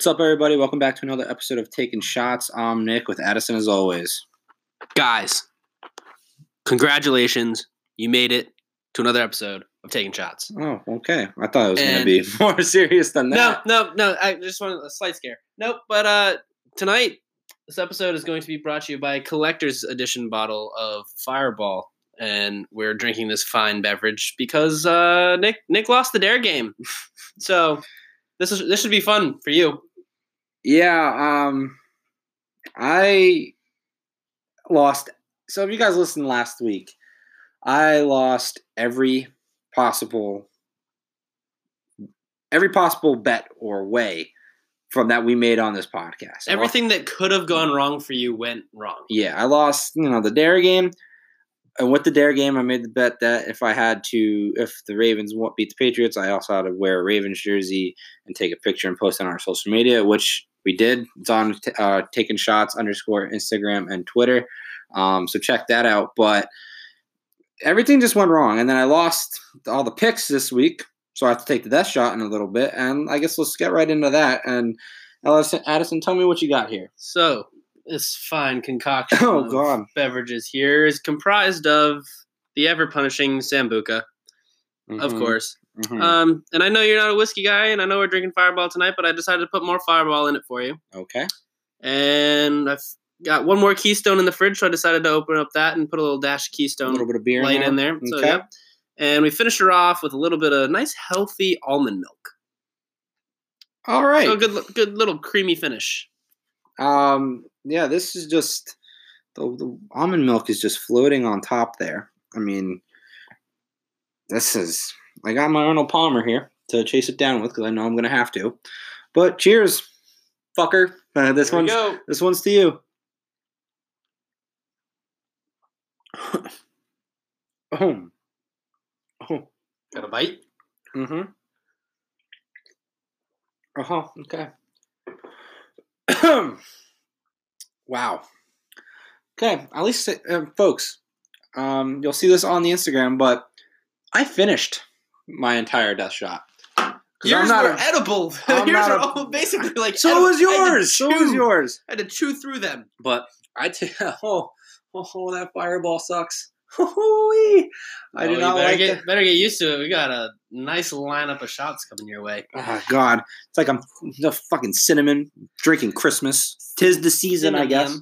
What's up, everybody? Welcome back to another episode of Taking Shots. I'm Nick with Addison, as always. Guys, congratulations. You made it to another episode of Taking Shots. Oh, okay. I thought it was going to be more serious than that. no, no. No. I just wanted a slight scare. Nope. But uh, tonight, this episode is going to be brought to you by a collector's edition bottle of Fireball. And we're drinking this fine beverage because uh, Nick Nick lost the dare game. so this is this should be fun for you. Yeah, um, I lost. So, if you guys listened last week, I lost every possible, every possible bet or way from that we made on this podcast. I lost- Everything that could have gone wrong for you went wrong. yeah, I lost, you know, the dare game. And with the dare game, I made the bet that if I had to, if the Ravens won't beat the Patriots, I also had to wear a Ravens jersey and take a picture and post it on our social media, which we did. It's on uh, taking shots underscore Instagram and Twitter. Um, so check that out. But everything just went wrong. And then I lost all the picks this week. So I have to take the death shot in a little bit. And I guess let's get right into that. And Addison, Addison tell me what you got here. So this fine concoction Oh, of God. beverages here is comprised of the ever punishing sambuca, of Mhm, course. mhm. Um, and I know you're not a whiskey guy, and I know we're drinking Fireball tonight, but I decided to put more Fireball in it for you. okay. And I've got one more Keystone in the fridge, so I decided to open up that and put a little dash of Keystone, A little bit of beer light in in there. there. So Okay. yeah. And we finished her off with a little bit of nice, healthy almond milk. All right. So good, good little creamy finish. Um. Yeah. This is just the, the almond milk is just floating on top there. I mean, this is. I got my Arnold Palmer here to chase it down with because I know I'm gonna have to. But cheers, fucker. Uh, this There we one's go. this one's to you. oh. Oh. Got a bite? Mm-hmm. Uh huh. Okay. wow. Okay. At least, uh, folks, um, you'll see this on the Instagram, but I finished my entire death shot. Yours I'm not were a- edible. I'm Yours not are a- all basically like so edible. was I yours. So was yours. I had to chew through them. But I t- oh, oh, oh, that fireball sucks. Holy! I do Oh, not better like get it. better get used to it. We got a nice lineup of shots coming your way. Oh God! It's like I'm the fucking cinnamon drinking Christmas. Tis the season, I guess.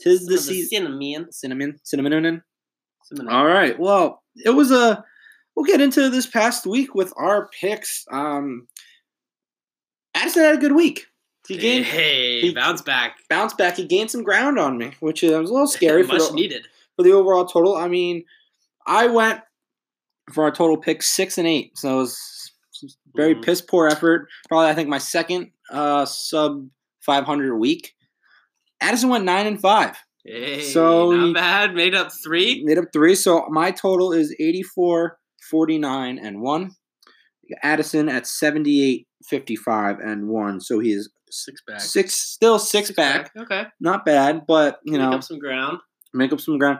Tis the season. cinnamon. Cinnamon, cinnamon. Cinnamon. All right. Well, it was a. We'll get into this past week with our picks. Um, Addison had a good week. He gained hey, he- bounce back. bounced back. He gained some ground on me, which uh, was a little scary for Much the, needed. For the overall total. I mean, I went for our total pick six and eight, so it was very Mhm. piss poor effort. Probably, I think my second uh, sub five hundred week. Addison went nine and five. Hey, So not he- bad. Made up three. Made up three. So my total is 84, 49, and one. Addison at 78, 55, and one. So he is Six back. six, still six, back. Okay. Not bad, but you Make know, up some ground. Make up some ground.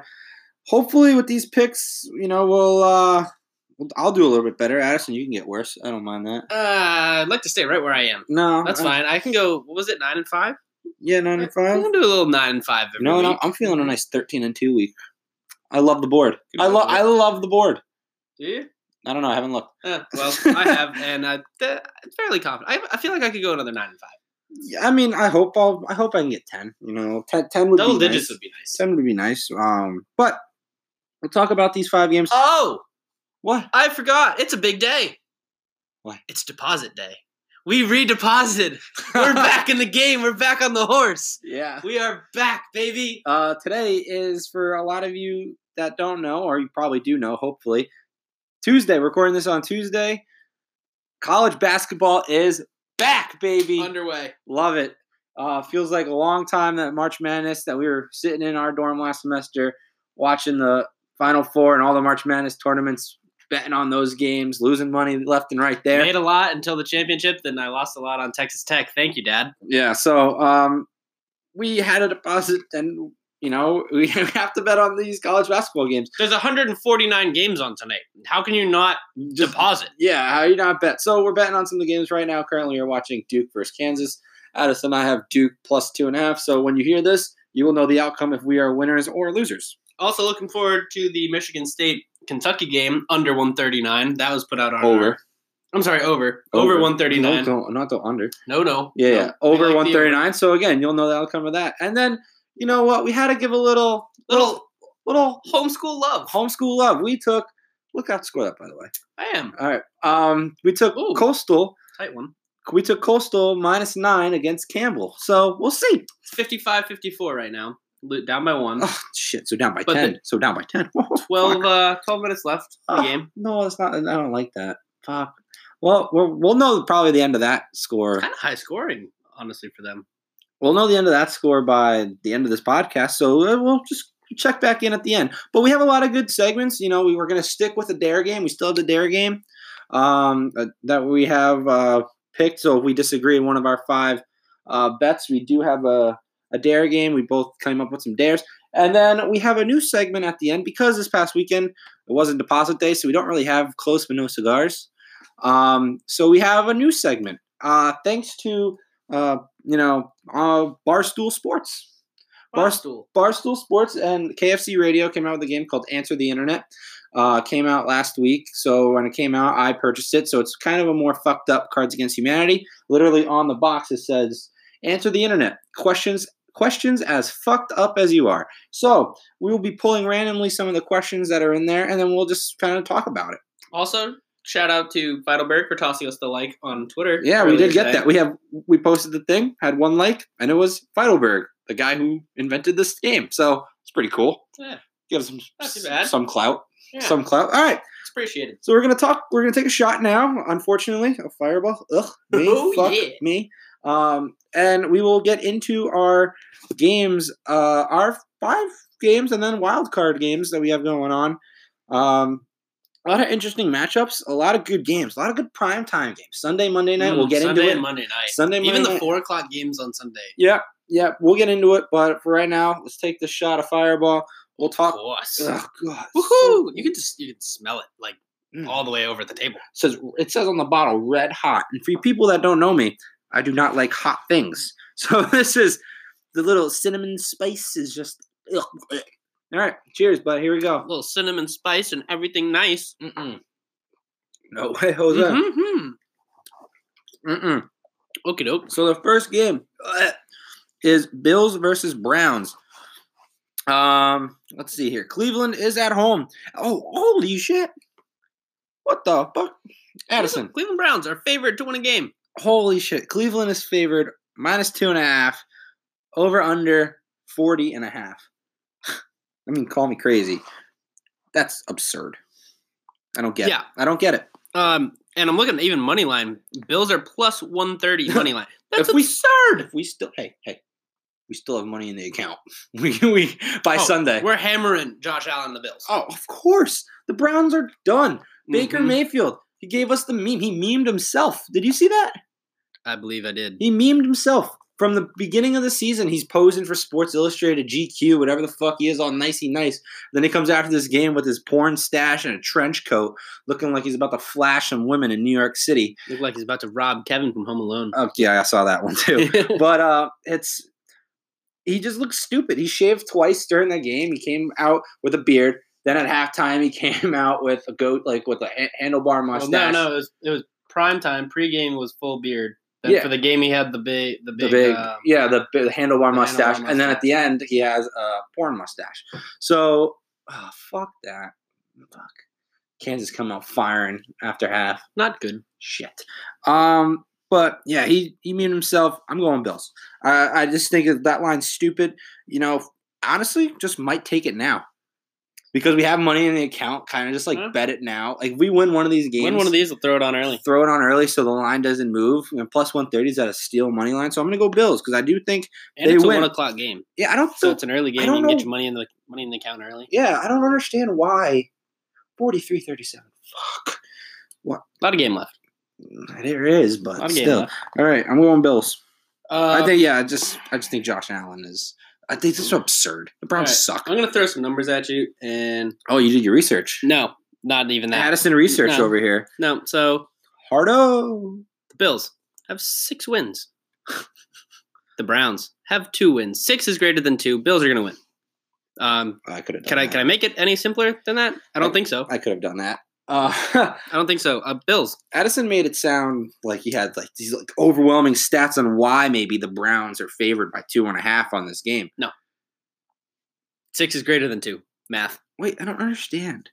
Hopefully, with these picks, you know, we'll. uh I'll do a little bit better. Addison, you can get worse. I don't mind that. Uh, I'd like to stay right where I am. No, That's uh, fine. I can go. What was it? Nine and five. Yeah, nine and five. I five. can do a little nine and five every No, no. I'm feeling a nice thirteen and two week. I love the board. Good I love. I love the board. Do you? I don't know. I haven't looked. Eh, well, I have, and uh, th- fairly confident. I, I feel like I could go another nine and five. Yeah, I mean, I hope I'll. I hope I can get ten. You know, 10, 10 would Double be digits nice. would be nice. Ten would be nice. Um, but we'll talk about these five games. Oh, what? I forgot. It's a big day. What? It's deposit day. We redeposited. We're back in the game. We're back on the horse. Yeah. We are back, baby. Uh, today is for a lot of you that don't know, or you probably do know. Hopefully, Tuesday. Recording this on Tuesday. College basketball is back, baby. Underway. Love it. Uh, feels like a long time that March Madness that we were sitting in our dorm last semester watching the Final Four and all the March Madness tournaments, betting on those games, losing money left and right there. Made a lot until the championship. Then I lost a lot on Texas Tech. Thank you, Dad. Yeah, so um, we had a deposit, and you know we have to bet on these college basketball games. There's 149 games on tonight. How can you not Just- deposit? Yeah, how you not bet? So we're betting on some of the games right now. Currently, we're watching Duke versus Kansas. Addison I have Duke plus two and a half. So when you hear this, you will know the outcome if we are winners or losers. Also, looking forward to the Michigan State Kentucky game under 139. That was put out on Over. our- I'm sorry, over. Over, 139. No, no, not the under. No, no. Yeah, no. yeah. Over like the 139. So again, you'll know the outcome of that. And then, you know what? We had to give a little, little, little Homeschool love. homeschool love. We took, look out, score that, by the way. I am. All right. Um, we took Ooh. Coastal. Tight one. We took Coastal minus nine against Campbell. So we'll see. It's 55 54 right now. Down by one. Oh, shit. So down by But 10. the- so down by 10. 12, uh, 12 minutes left in the Oh, game. No, it's not. I don't like that. Fuck. Well, we'll, we'll know probably the end of that score. Kind of high scoring, honestly, for them. We'll know the end of that score by the end of this podcast. So uh, we'll just check back in at the end. But we have a lot of good segments. You know, we were going to stick with the dare game. We still have the dare game um, uh, that we have uh, picked. So if we disagree in one of our five uh, bets, we do have a, a dare game. We both came up with some dares. And then we have a new segment at the end because this past weekend it wasn't deposit day, so we don't really have close but no cigars. Um, so we have a new segment. Uh, thanks to uh, you know uh, Barstool Sports. Barstool. Barstool Sports and KFC Radio came out with a game called Answer the Internet. Uh, came out last week, so when it came out, I purchased it. So it's kind of a more fucked up Cards Against Humanity. Literally on the box, it says "Answer the Internet." Questions, questions as fucked up as you are. So we will be pulling randomly some of the questions that are in there, and then we'll just kind of talk about it. Also, shout out to Feitelberg for tossing us the like on Twitter. Yeah, we did get today. that. We have we posted the thing, had one like, and it was Feitelberg, the guy who invented this game. So it's pretty cool. Yeah, Give us some Not some clout. yeah. Some clout. All right. it's appreciated. So we're gonna talk. We're gonna take a shot now. Unfortunately, a fireball. Ugh, me. Oh, fuck yeah. me. Um, and we will get into our games. Uh, our five games and then wild card games that we have going on. Um, a lot of interesting matchups. A lot of good games. A lot of good prime time games. Sunday, Monday night. we'll Mm, get Sunday into it. and Monday night. Sunday, Even Monday the four o'clock games on Sunday. Yeah, yeah, we'll get into it. But for right now, let's take the shot of fireball. We'll Of talk. course. Oh god, Woohoo! You can just you can smell it like Mm. all the way over the table. says it says on the bottle red hot. And for you people that don't know me, I do not like hot things. So this is the little cinnamon spice is just. Ugh. All right, cheers, but here we A go. little cinnamon spice and everything nice. Mm-mm. No way, Jose. Mm-hmm. Mm-mm. Okie doke. So the first game uh, is Bills versus Browns. Um, let's see here. Cleveland is at home. Oh, holy shit! What the fuck, Addison? Cleveland Browns are favored to win a game. Holy shit. Cleveland is favored minus two and a half, over under 40 and a half. I mean, call me crazy. That's absurd. I don't get Yeah. it. I don't get it. Um, and I'm looking at even money line. Bills are plus one thirty money line. That's If we- absurd. If we still, hey, hey, we still have money in the account. We, we by Oh, Sunday. we're hammering Josh Allen and the Bills. Oh, of course. The Browns are done. Baker Mhm. Mayfield, he gave us the meme. He memed himself. Did you see that? I believe I did. He memed himself. From the beginning of the season, he's posing for Sports Illustrated, GQ, whatever the fuck he is, all nicey nice. Then he comes after this game with his porn stash and a trench coat, looking like he's about to flash some women in New York City. Look like he's about to rob Kevin from Home Alone. Oh, yeah, I saw that one too. but uh, it's he just looks stupid. He shaved twice during the game. He came out with a beard. Then at halftime, he came out with a goat, like with a ha- handlebar Well, mustache. no, no, it was it was prime time. Pre-game was full beard. Then Yeah. for the game, he had the big, the big, the big, big, um, yeah, the, the handlebar the mustache, handlebar and then at the end he has a porn mustache. So, oh, fuck that. Fuck. Kansas come out firing after half. not good. Shit. Um, but yeah, he he mean himself. I'm going Bills. I I just think that that line's stupid. You know, honestly, just might take it now. Because we have money in the account, kind of just like Yeah. bet it now. Like if we win one of these games, Win one of these, we'll throw it on early. throw it on early so the line doesn't move. And plus 130 is at a steal money line. So I'm going to go Bills because I do think, And it's a win. one o'clock game, yeah, I don't so it's an early game. don't You can get your money in the money in the account early. yeah, I don't understand why 43 37. Fuck. A lot of game left. There is, but lot of game still. All right, I'm going Bills. Uh, I think, yeah, I just, I just think Josh Allen is, I think this is absurd. The Browns Alright. suck. I'm gonna throw some numbers at you, and Oh, you did your research. no, not even that. Addison research No. over here. No, so Hardo. the Bills have six wins. The Browns have two wins. Six is greater than two. Bills are going to win. Um, I could have. can I can I make it any simpler than that? I don't think so. I could have done that. Uh, I don't think so. Uh, Bills. Addison made it sound like he had like these like overwhelming stats on why maybe the Browns are favored by two and a half on this game. No, Six is greater than two. Math. Wait, I don't understand.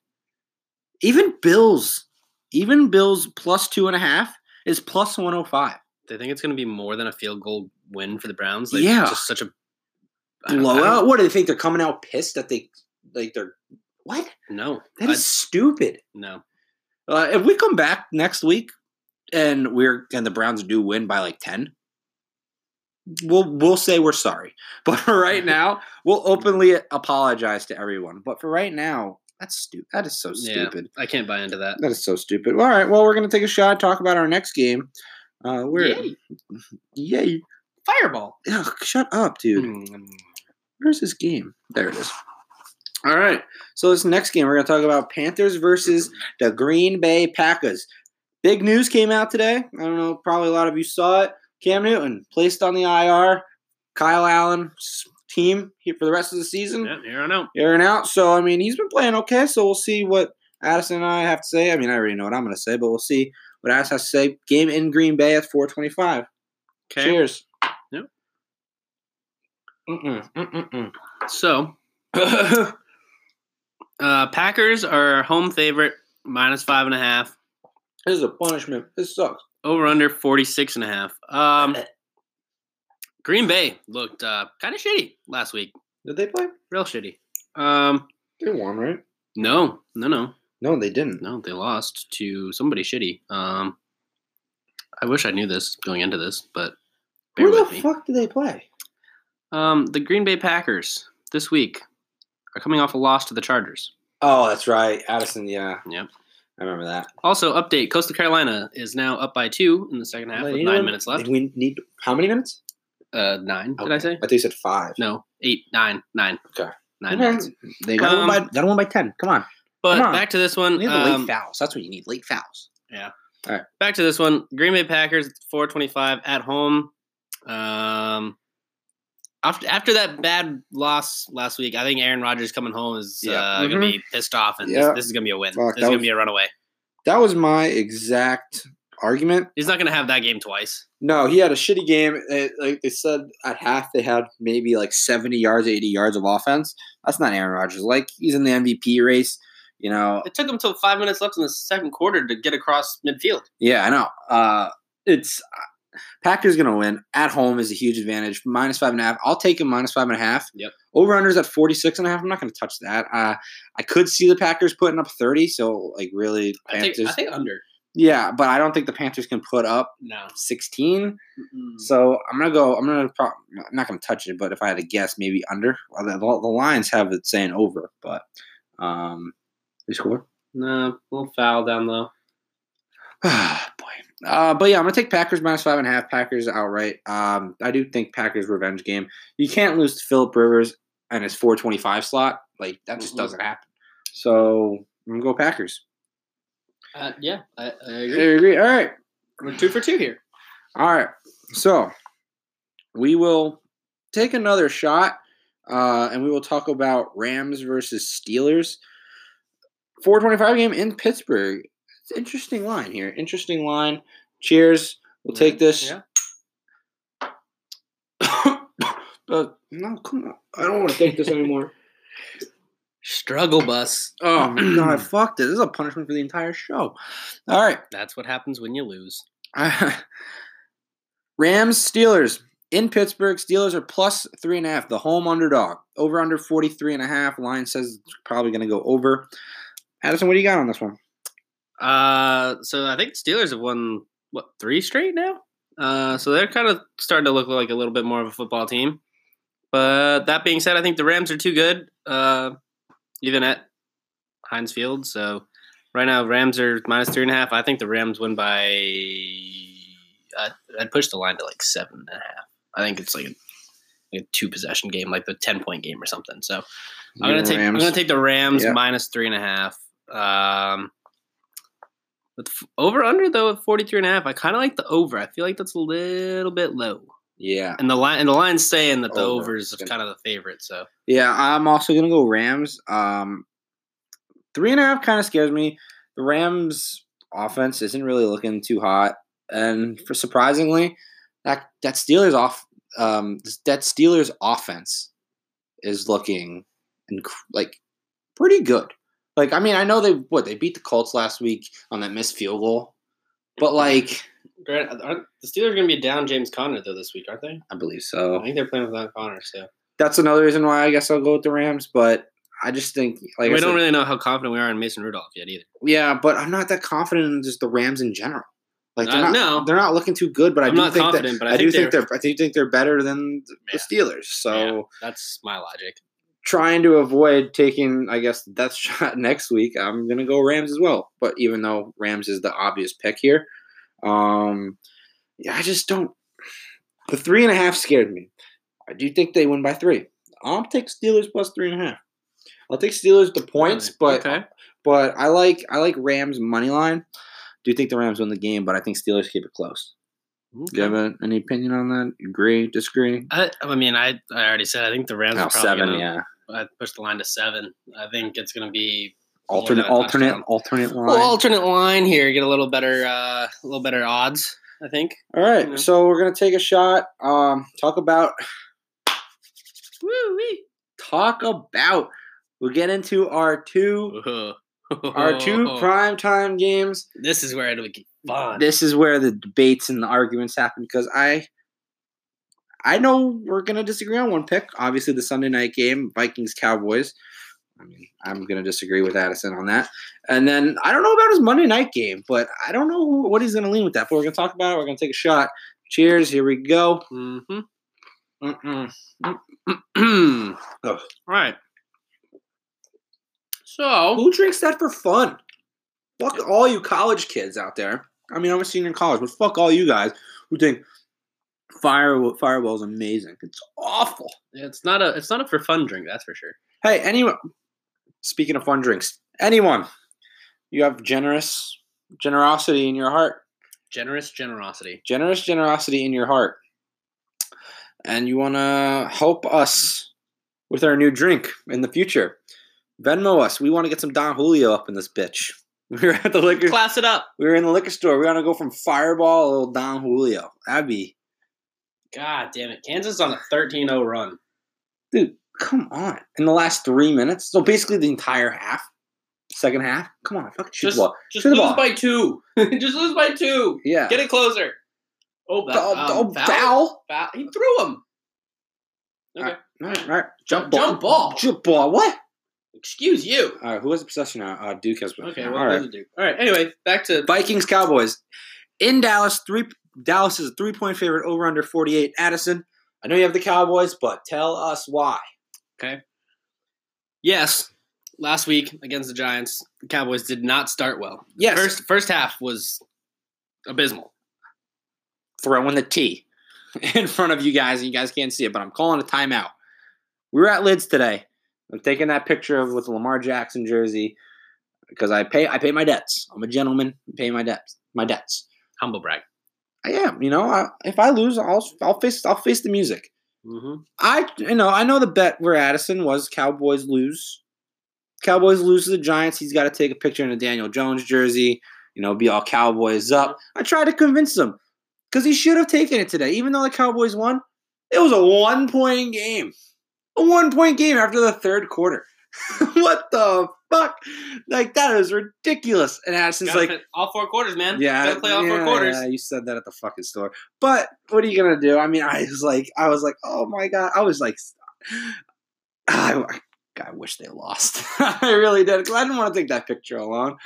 Even Bills, even Bills plus two and a half is plus one hundred five. They think it's going to be more than a field goal win for the Browns. Like, Yeah. just such a I don't- I don't- Blowout. What do they think? They're coming out pissed that they like they're what? No, That is stupid. no. Uh, if we come back next week and we're and the Browns do win by like ten, we'll we'll say we're sorry. But for right now, we'll openly apologize to everyone. But for right now, that's stupid. That is so Yeah. stupid. I can't buy into that. That is so stupid. All right, well, we're gonna take a shot. Talk about our next game. Uh, we're Yay. yay. Fireball. Ugh, shut up, dude. Mm. Where's this game? There it is. All right. So this next game, we're going to talk about Panthers versus the Green Bay Packers. Big news came out today. I don't know. Probably a lot of you saw it. Cam Newton placed on the IR. Kyle Allen's team here for the rest of the season. Yeah, here know. Here and out. So I mean, he's been playing okay. So we'll see what Addison and I have to say. I mean, I already know what I'm going to say, but we'll see what Addison has to say. Game in Green Bay at 425. Okay. Cheers. Yep. Mm-mm, mm-mm, So, mm. Uh, Packers are home favorite, minus five and a half. This is a punishment. This sucks. Over under 46 and a half. Um, Green Bay looked uh, kind of shitty last week. Did they play? Real shitty. Um, They won, right? no, no, no, No, they didn't. no. They lost to somebody shitty. Um, I wish I knew this going into this, but with the me. fuck did they play? Um, the Green Bay Packers this week are coming off a loss to the Chargers. Oh, that's right. Addison, yeah. Yep. I remember that. Also, update: Coastal Carolina is now up by two in the second half with nine minutes left. We need how many minutes? Uh, nine. Did I say? I thought you said five. No, eight, nine, nine. Okay. Nine Okay. minutes. They got one Um, by got one by ten. Come on. But Come on. back to this one. Need the um, late fouls. That's what you need. Late fouls. Yeah. All right. Back to this one. Green Bay Packers, four twenty-five at home. Um, after after that bad loss last week, I think Aaron Rodgers coming home is Yeah. uh, gonna be pissed off, and Yeah. this, this is gonna be a win. Fuck, this is gonna was- be a runaway. That was my exact argument. He's not gonna have that game twice. No, he had a shitty game. It, like they said at half, they had maybe like seventy yards, eighty yards of offense. That's not Aaron Rodgers. Like he's in the MVP race. You know, It took him till five minutes left in the second quarter to get across midfield. Yeah, I know. Uh, it's Packers gonna win at home is a huge advantage. Minus five and a half. I'll take him minus five and a half. Yep. Over unders at 46 and a half. I'm not gonna touch that. Uh, I could see the Packers putting up 30. So like really, I think Panthers. I think under. yeah, but I don't think the Panthers can put up No. 16. Mm. So I'm gonna go. I'm gonna. Pro- I'm not gonna touch it. But if I had to guess, maybe under. The, the Lions have it saying over, but um, they score. No, little foul down low. Uh, but yeah, I'm gonna take Packers minus five and a half. Packers outright. Um, I do think Packers revenge game. You can't lose to Philip Rivers and his 425 slot. Like that just Mhm. doesn't happen. So I'm gonna go Packers. Uh, yeah, I, I I agree. agree. All right. We're two for two here. All right. So we will take another shot, uh, and we will talk about Rams versus Steelers. 425 game in Pittsburgh. It's an interesting line here. Interesting line. Cheers. We'll take this. Yeah. but uh, no, come on. I don't want to take this anymore. Struggle bus. Oh my god, fuck this. This is a punishment for the entire show. All right. That's what happens when you lose. Rams, Steelers in Pittsburgh. Steelers are plus three and a half, the home underdog. Over under 43 and a half. Line says it's probably going to go over. Addison, what do you got on this one? Uh, so I think Steelers have won what three straight now. Uh, so they're kind of starting to look like a little bit more of a football team. But that being said, I think the Rams are too good, uh, even at Heinz Field. So right now, Rams are minus three and a half. I think the Rams win by. I'd, I'd push the line to like seven and a half. I think it's like a, like a two possession game, like the ten point game or something. So I'm gonna take I'm gonna take the Rams Yeah. minus three and a half. Um, f- over under though at 43 and a half. I kind of like the over. I feel like that's a little bit low. Yeah. and the line and the line's saying that the Over. over is kind of the favorite. So Yeah, I'm also gonna go Rams. Um, three and a half kind of scares me. The Rams offense isn't really looking too hot, and for surprisingly, that that Steelers off um that Steelers offense is looking inc- like pretty good. Like I mean, I know they what they beat the Colts last week on that missed field goal, but like Grant, the Steelers are going to be down James Conner though this week, aren't they? I believe so. I think they're playing without Conner. So That's another reason why I guess I'll go with the Rams, but. I just think like I we said- don't really know how confident we are in Mason Rudolph yet either. Yeah, but I'm not that confident in just the Rams in general. Like they're Uh, not, no. they're not looking too good. But I I'm do not think confident, that, but I I, do think think they're, I do think they're better than the Yeah. Steelers. So Yeah. That's my logic. Trying to avoid taking, I guess, the death shot next week, I'm gonna go Rams as well. But even though Rams is the obvious pick here, um, yeah, I just don't. The three and a half scared me. I do think they win by three. I'll take Steelers plus three and a half. I'll take Steelers the points, but okay. but I like I like Rams money line. Do you think the Rams win the game, but I think Steelers keep it close. Do you have a, any opinion on that? Agree? Disagree? I, I mean, I I already said I think the Rams Oh, are probably seven, gonna, yeah. I push the line to seven. I think it's going to be Alternate, alternate, touchdown. alternate line. well, alternate line here. Get a little better, uh, a little better odds. I think. All right, so we're gonna take a shot. Um, talk about Woo wee. talk about. We'll get into our two our two prime time games. This is where it'll get fun. This is where the debates and the arguments happen because I I know we're gonna disagree on one pick. Obviously, the Sunday night game, Vikings Cowboys. I mean, I'm gonna disagree with Addison on that. And then I don't know about his Monday night game, but I don't know who- what he's gonna lean with that. But we're gonna talk about it. We're gonna take a shot. Cheers. Here we go. mm-hmm. Mm-mm. All right. So Who drinks that for fun? Fuck all you college kids out there. I mean, I'm a senior in college, but fuck all you guys who think fire Fireball is amazing. It's awful. it's not a it's not a for fun drink. That's for sure. Hey, anyone. Speaking of fun drinks, anyone, you have generous generosity in your heart, Generous generosity. generous generosity in your heart, and you want to help us with our new drink in the future. Venmo us. We want to get some Don Julio up in this bitch. We were at the liquor. Class it up. We were in the liquor store. We want to go from Fireball to Don Julio. That'd be, God damn it. Kansas on a 13-0 run. dude. Come on. In the last three minutes, so basically the entire half, second half. Come on, fucking shoot Just, the ball. just Shoot the lose ball. by two. just lose by two. Yeah. Get it closer. Oh, that, um, oh, foul? foul. Foul. He threw him. Okay. All right, all right. Jump Jump- ball. jump ball. Jump ball. What? Excuse you. All right. Who has the possession now? Uh, Duke has. Okay, All well, right. those are Duke. All right. Anyway, back to Vikings Cowboys in Dallas. Three. Dallas is a three point favorite over under forty eight. Addison, I know you have the Cowboys, but tell us why. Okay. Yes. Last week against the Giants, the Cowboys did not start well. Yes. First first half was abysmal. throwing the T in front of you guys, and you guys can't see it, but I'm calling a timeout. We were at Lids today. I'm taking that picture of with the Lamar Jackson jersey because I pay I pay my debts. I'm a gentleman. I pay my debts. My debts. Humble brag. I am. You know, I, if I lose, I'll I'll face I'll face the music. Mm-hmm. I you know I know the bet where Addison was Cowboys lose. Cowboys lose to the Giants. He's got to take a picture in a Daniel Jones jersey. You know, be all Cowboys up. I tried to convince him because he should have taken it today, even though the Cowboys won. It was a one point game, a one point game after the third quarter. what the fuck? Like that is ridiculous. And Addison's like, all four quarters, man. yeah, Gotta play all four quarters. yeah, you said that at the fucking store. But what are you gonna do? I mean, I was like, I was like, oh my god, I was like, I, I wish they lost. I really did because I didn't want to take that picture alone.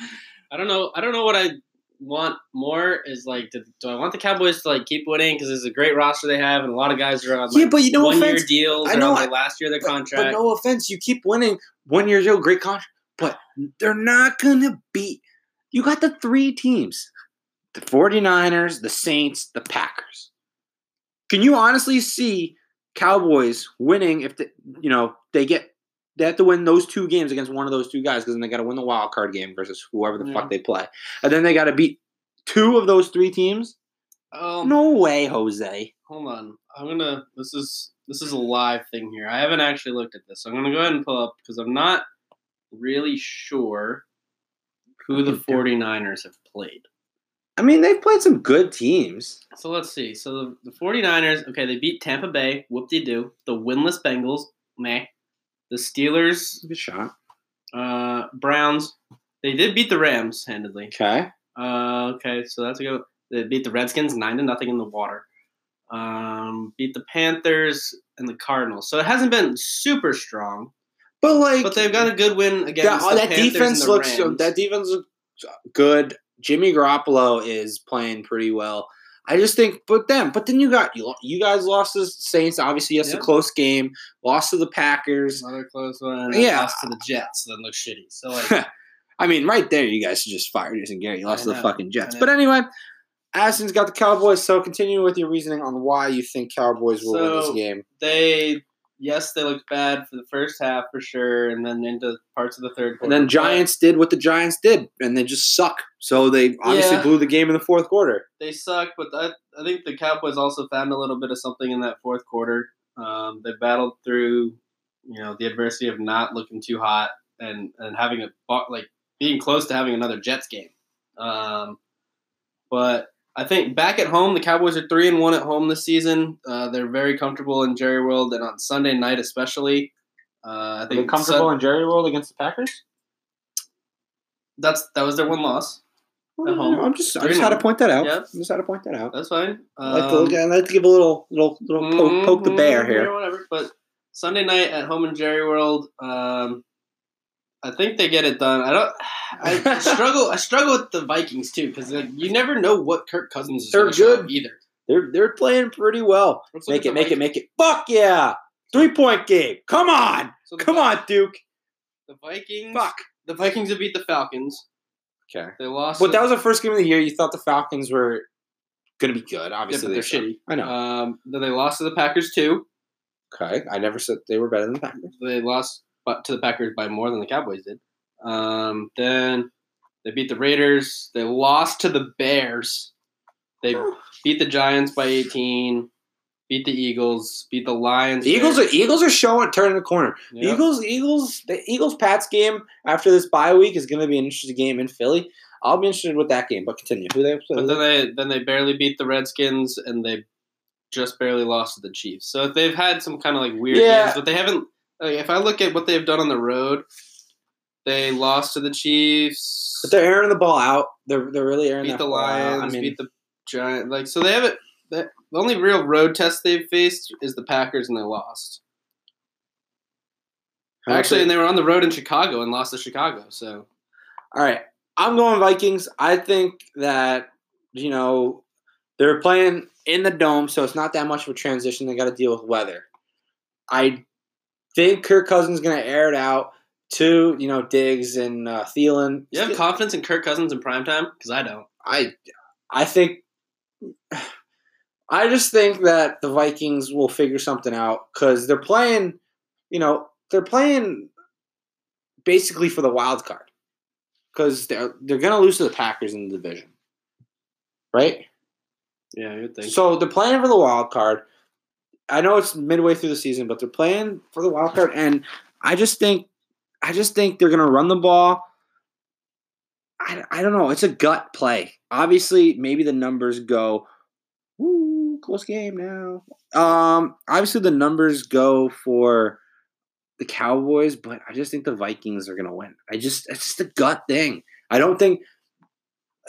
I don't know. I don't know what I want more is like. Do, do I want the Cowboys to like keep winning because it's a great roster they have and a lot of guys are on like yeah, but you know, one year offense, deals. I know, on last year their but, contract. but no offense, you keep winning one year deal, great contract, but they're not gonna beat. You got the three teams: the 49ers, the Saints, the Packers. Can you honestly see Cowboys winning if the, you know they get they have to win those two games against one of those two guys because then they got to win the wild card game versus whoever the Yeah. fuck they play, and then they got to beat two of those three teams. Um, No way, Jose. Hold on. I'm gonna. This is this is a live thing here. I haven't actually looked at this. So I'm gonna go ahead and pull up because I'm not really sure who the 49ers have played. I mean, they've played some good teams. So let's see. So the, the 49ers, okay, they beat Tampa Bay, whoop de doo. The winless Bengals, meh. The Steelers, Good shot. uh, Browns, they did beat the Rams handedly. Okay. Uh, okay, so that's a go. They beat the Redskins nine to nothing in the water. Um, beat the Panthers and the Cardinals. So it hasn't been super strong, But like, but they've got a good win that, against oh, the that Panthers defense and the looks Rams. that defense looks good. Jimmy Garoppolo is playing pretty well. I just think, but then, but then you got you. You guys lost to the Saints. Obviously, yes, Yeah. a close game. Lost to the Packers. Another close one. Yeah. Lost to the Jets. That looks shitty. So like, I mean, right there, you guys should just fire Jason Garrett. You lost to the fucking Jets. But anyway, Addison's got the Cowboys. So continue with your reasoning on why you think Cowboys will win this game. they yes, they looked bad for the first half for sure, and then into parts of the third quarter. And then Giants did what the Giants did, and they just suck. So they obviously Yeah. blew the game in the fourth quarter. they suck, but I, I think the Cowboys also found a little bit of something in that fourth quarter. Um, they battled through, you know, the adversity of not looking too hot and and having a like being close to having another Jets game. Um, but I think back at home, the Cowboys are three and one at home this season. Uh, they're very comfortable in Jerry World, and on Sunday night especially. Uh, I Are they think comfortable Sun- in Jerry World against the Packers? that's that was their one loss. At home. I'm just, I just had to point that out. Yep. I just had to point that out. That's fine. I like, to, Um, look- I like to give a little, little, little poke, poke the bear Mhm, here. whatever. But Sunday night at home in Jerry World, um, I think they get it done. I don't. I struggle. I struggle with the Vikings too because like, you never know what Kirk Cousins is. They're gonna show good. either. They're they're playing pretty well. Let's Make it, the make it, make it. Fuck yeah! Three point game. Come on, So come Vi- on, Duke. The Vikings. Fuck. The Vikings have beat the Falcons. Okay. They lost. But that was the first game of the year. You thought the Falcons were going to be good. Obviously, but they're they suck. shitty. I know. Um, then they lost to the Packers too. okay, I never said they were better than the Packers. They lost but to the Packers by more than the Cowboys did. Um, then they beat the Raiders. They lost to the Bears. They beat the Giants by 18. Beat the Eagles. Beat the Lions. The Eagles are Eagles are showing turning the corner. The Yep. Eagles, Eagles, the Eagles Pats game after this bye week is going to be an interesting game in Philly. I'll be interested with that game. But continue. Who they play? But then they then they barely beat the Redskins and they just barely lost to the Chiefs. So they've had some kind of like weird Yeah. games, but they haven't. Like, if I look at what they've done on the road, they lost to the Chiefs. But they're airing the ball out. They're they're really airing beat the. Lions, I mean, beat the Giants. Like so, they haven't. The the only real road test they've faced is the Packers, and they lost. Actually, and they were on the road in Chicago and lost to Chicago. So All right. I'm going Vikings. I think that, you know, they're playing in the dome, so it's not that much of a transition. They got to deal with weather. I think Kirk Cousins is going to air it out to, you know, Diggs and uh, Thielen. you have confidence in Kirk Cousins in prime time? Because I don't. I, I think, I just think that the Vikings will figure something out because they're playing, you know, they're playing basically for the wild card because they're they're gonna lose to the Packers in the division, right? Yeah, would think. So they're playing for the wild card. I know it's midway through the season, but they're playing for the wild card, and I just think, I just think they're gonna run the ball. I, I don't know. It's a gut play. Obviously, maybe the numbers go, woo, close game now. Um, obviously the numbers go for the Cowboys, but I just think the Vikings are gonna win. I just it's just a gut thing. I don't think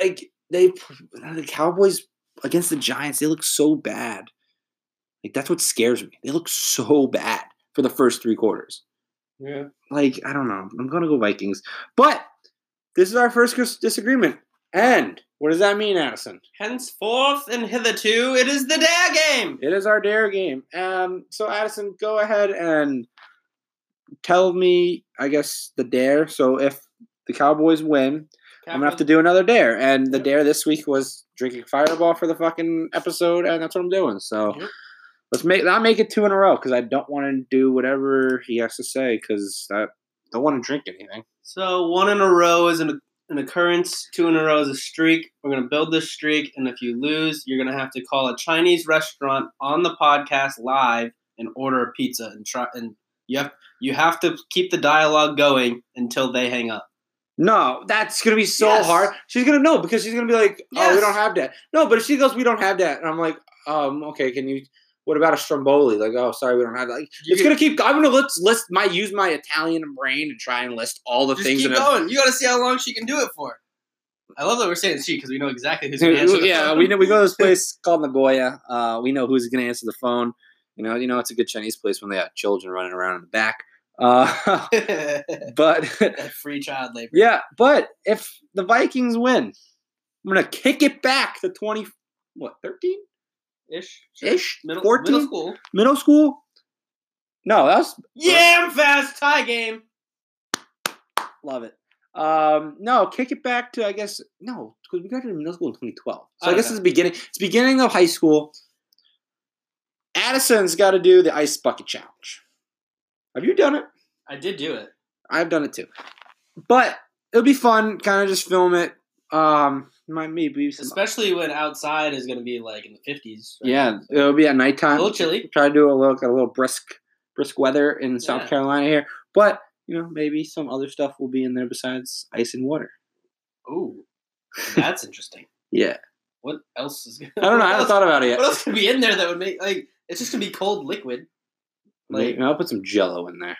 like they the Cowboys against the Giants, they look so bad. Like that's what scares me. They look so bad for the first three quarters. yeah. Like I don't know. I'm gonna go Vikings, but this is our first disagreement. And what does that mean, Addison? Henceforth and hitherto, it is the dare game. It is our dare game. Um, so Addison, go ahead and tell me, I guess, the dare. So if the Cowboys win, I'm gonna have to do another dare. And the Yep. dare this week was drinking Fireball for the fucking episode, and that's what I'm doing. So Yep. Let's make not make it two in a row because I don't want to do whatever he has to say because I don't want to drink anything. So one in a row is an an occurrence. Two in a row is a streak. We're gonna build this streak, and if you lose, you're gonna have to call a Chinese restaurant on the podcast live and order a pizza and try. And you have you have to keep the dialogue going until they hang up. No, that's gonna be so Yes. hard. She's gonna know because she's gonna be like, "Oh, we don't have that." No, but if she goes, "We don't have that," and I'm like, "Um, okay, can you?" What about a stromboli? Like, oh, sorry, we don't have that. Like, it's gonna keep. I'm gonna let's list my use my Italian brain and try and list all the things. keep going. You got to see how long she can do it for. I love that we're saying she because we know exactly who's going to answer the yeah, we know we go to this place called Nagoya. Uh, we know who's going to answer the phone. You know, you know it's a good Chinese place when they have children running around in the back. Uh, but free child labor. yeah, but if the Vikings win, I'm gonna kick it back to twenty what thirteen Ish. ish Middle, 14 middle school. middle school. No, that was Yam fast tie game. love it. Um, no, kick it back to I guess no because we graduated middle school in 2012. So I, I guess know. it's beginning. It's beginning of high school. Addison's got to do the ice bucket challenge. Have you done it? I did do it. I've done it too, but it'll be fun. Kind of just film it. Um, might maybe some, Especially when outside is going to be like in the 50s. right? yeah, it'll be at nighttime. A little chilly. Try to do a little, a little brisk, brisk weather in South Yeah. Carolina here, but you know maybe some other stuff will be in there besides ice and water. Ooh. That's interesting. Yeah, What else is Gonna, I don't know. I haven't thought about it yet. What else could be in there that would make, like, it's just going to be cold liquid. Like, Maybe- I'll put some Jello in there.